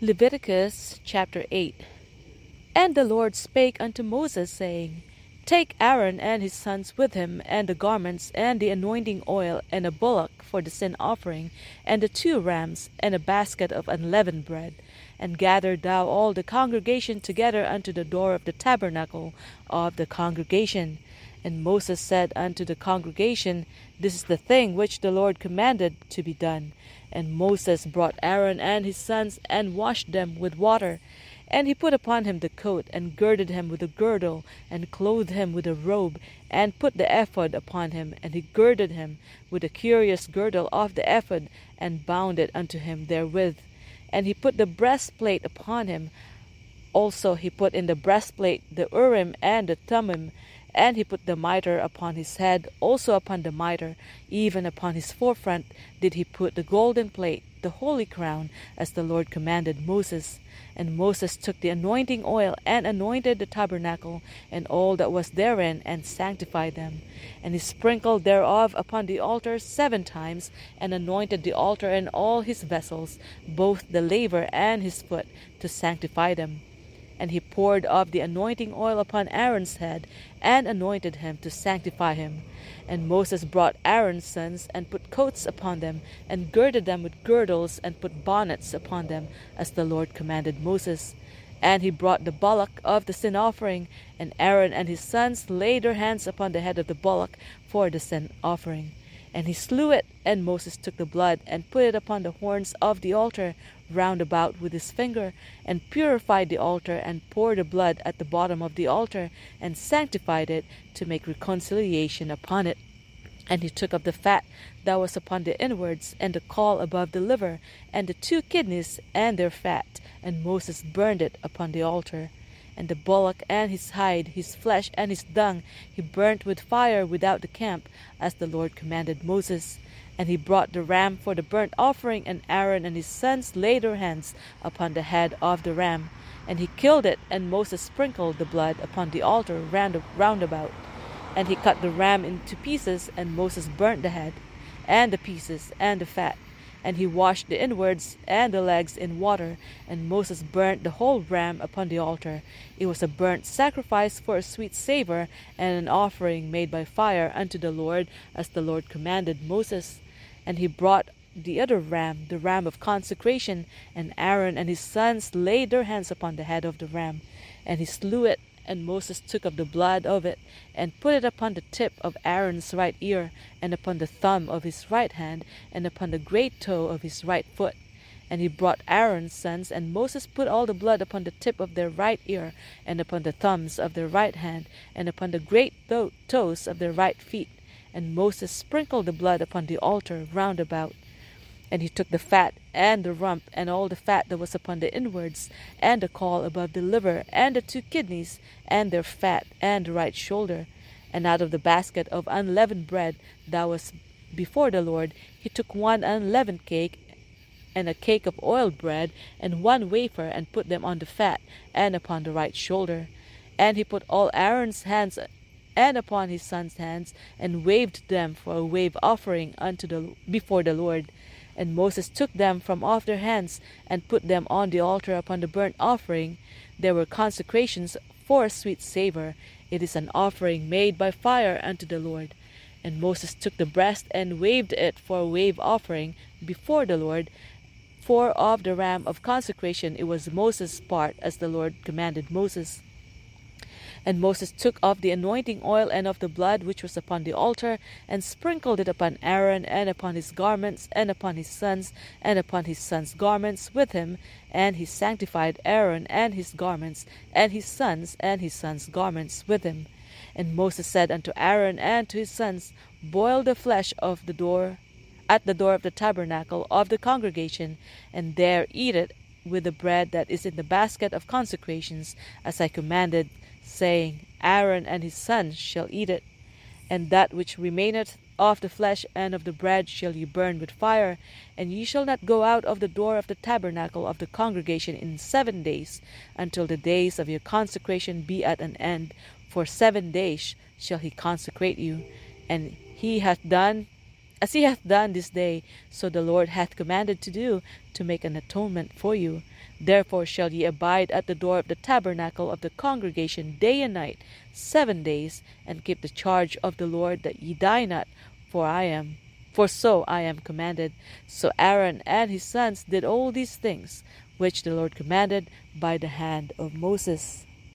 Leviticus chapter 8 And the Lord spake unto Moses, saying, Take Aaron and his sons with him, and the garments, and the anointing oil, and a bullock for the sin offering, and the two rams, and a basket of unleavened bread, and gather thou all the congregation together unto the door of the tabernacle of the congregation. And Moses said unto the congregation, This is the thing which the Lord commanded to be done. And Moses brought Aaron and his sons, and washed them with water. And he put upon him the coat, and girded him with a girdle, and clothed him with a robe, and put the ephod upon him, and he girded him with a curious girdle of the ephod, and bound it unto him therewith. And he put the breastplate upon him. Also he put in the breastplate the Urim and the Thummim, and he put the mitre upon his head, also upon the mitre, even upon his forefront, did he put the golden plate, the holy crown, as the Lord commanded Moses. And Moses took the anointing oil, and anointed the tabernacle, and all that was therein, and sanctified them. And he sprinkled thereof upon the altar seven times, and anointed the altar and all his vessels, both the laver and his foot, to sanctify them. And he poured of the anointing oil upon Aaron's head, and anointed him to sanctify him. And Moses brought Aaron's sons, and put coats upon them, and girded them with girdles, and put bonnets upon them, as the Lord commanded Moses. And he brought the bullock of the sin offering, and Aaron and his sons laid their hands upon the head of the bullock for the sin offering. And he slew it, and Moses took the blood, and put it upon the horns of the altar round about with his finger, and purified the altar, and poured the blood at the bottom of the altar, and sanctified it, to make reconciliation upon it. And he took up the fat that was upon the inwards, and the caul above the liver, and the two kidneys, and their fat, and Moses burned it upon the altar. And the bullock and his hide, his flesh and his dung, he burnt with fire without the camp, as the Lord commanded Moses. And he brought the ram for the burnt offering, and Aaron and his sons laid their hands upon the head of the ram. And he killed it, and Moses sprinkled the blood upon the altar round, about. And he cut the ram into pieces, and Moses burnt the head, and the pieces, and the fat. And he washed the inwards and the legs in water, and Moses burnt the whole ram upon the altar. It was a burnt sacrifice for a sweet savour, and an offering made by fire unto the Lord, as the Lord commanded Moses. And he brought the other ram, the ram of consecration, and Aaron and his sons laid their hands upon the head of the ram, and he slew it. And Moses took of the blood of it, and put it upon the tip of Aaron's right ear, and upon the thumb of his right hand, and upon the great toe of his right foot. And he brought Aaron's sons, and Moses put all the blood upon the tip of their right ear, and upon the thumbs of their right hand, and upon the great toes of their right feet. And Moses sprinkled the blood upon the altar round about. And he took the fat and the rump and all the fat that was upon the inwards, and the caul above the liver, and the two kidneys, and their fat, and the right shoulder. And out of the basket of unleavened bread that was before the Lord, he took one unleavened cake, and a cake of oiled bread, and one wafer, and put them on the fat, and upon the right shoulder. And he put all Aaron's hands and upon his sons' hands, and waved them for a wave offering unto the before the Lord. And Moses took them from off their hands, and put them on the altar upon the burnt offering. There were consecrations for a sweet savour. It is an offering made by fire unto the Lord. And Moses took the breast and waved it for a wave offering before the Lord. For of the ram of consecration it was Moses' part, as the Lord commanded Moses. And Moses took off the anointing oil and of the blood which was upon the altar, and sprinkled it upon Aaron, and upon his garments, and upon his sons, and upon his sons' garments with him. And he sanctified Aaron and his garments, and his sons and his sons' garments with him. And Moses said unto Aaron and to his sons, Boil the flesh of the door at the door of the tabernacle of the congregation, and there eat it with the bread that is in the basket of consecrations, as I commanded saying, Aaron and his sons shall eat it, and that which remaineth of the flesh and of the bread shall ye burn with fire, and ye shall not go out of the door of the tabernacle of the congregation in seven days, until the days of your consecration be at an end. For seven days shall he consecrate you, and he hath done As he hath done this day, so the Lord hath commanded to do, to make an atonement for you. Therefore shall ye abide at the door of the tabernacle of the congregation day and night, seven days, and keep the charge of the Lord, that ye die not, for I am. For so I am commanded. So Aaron and his sons did all these things, which the Lord commanded by the hand of Moses.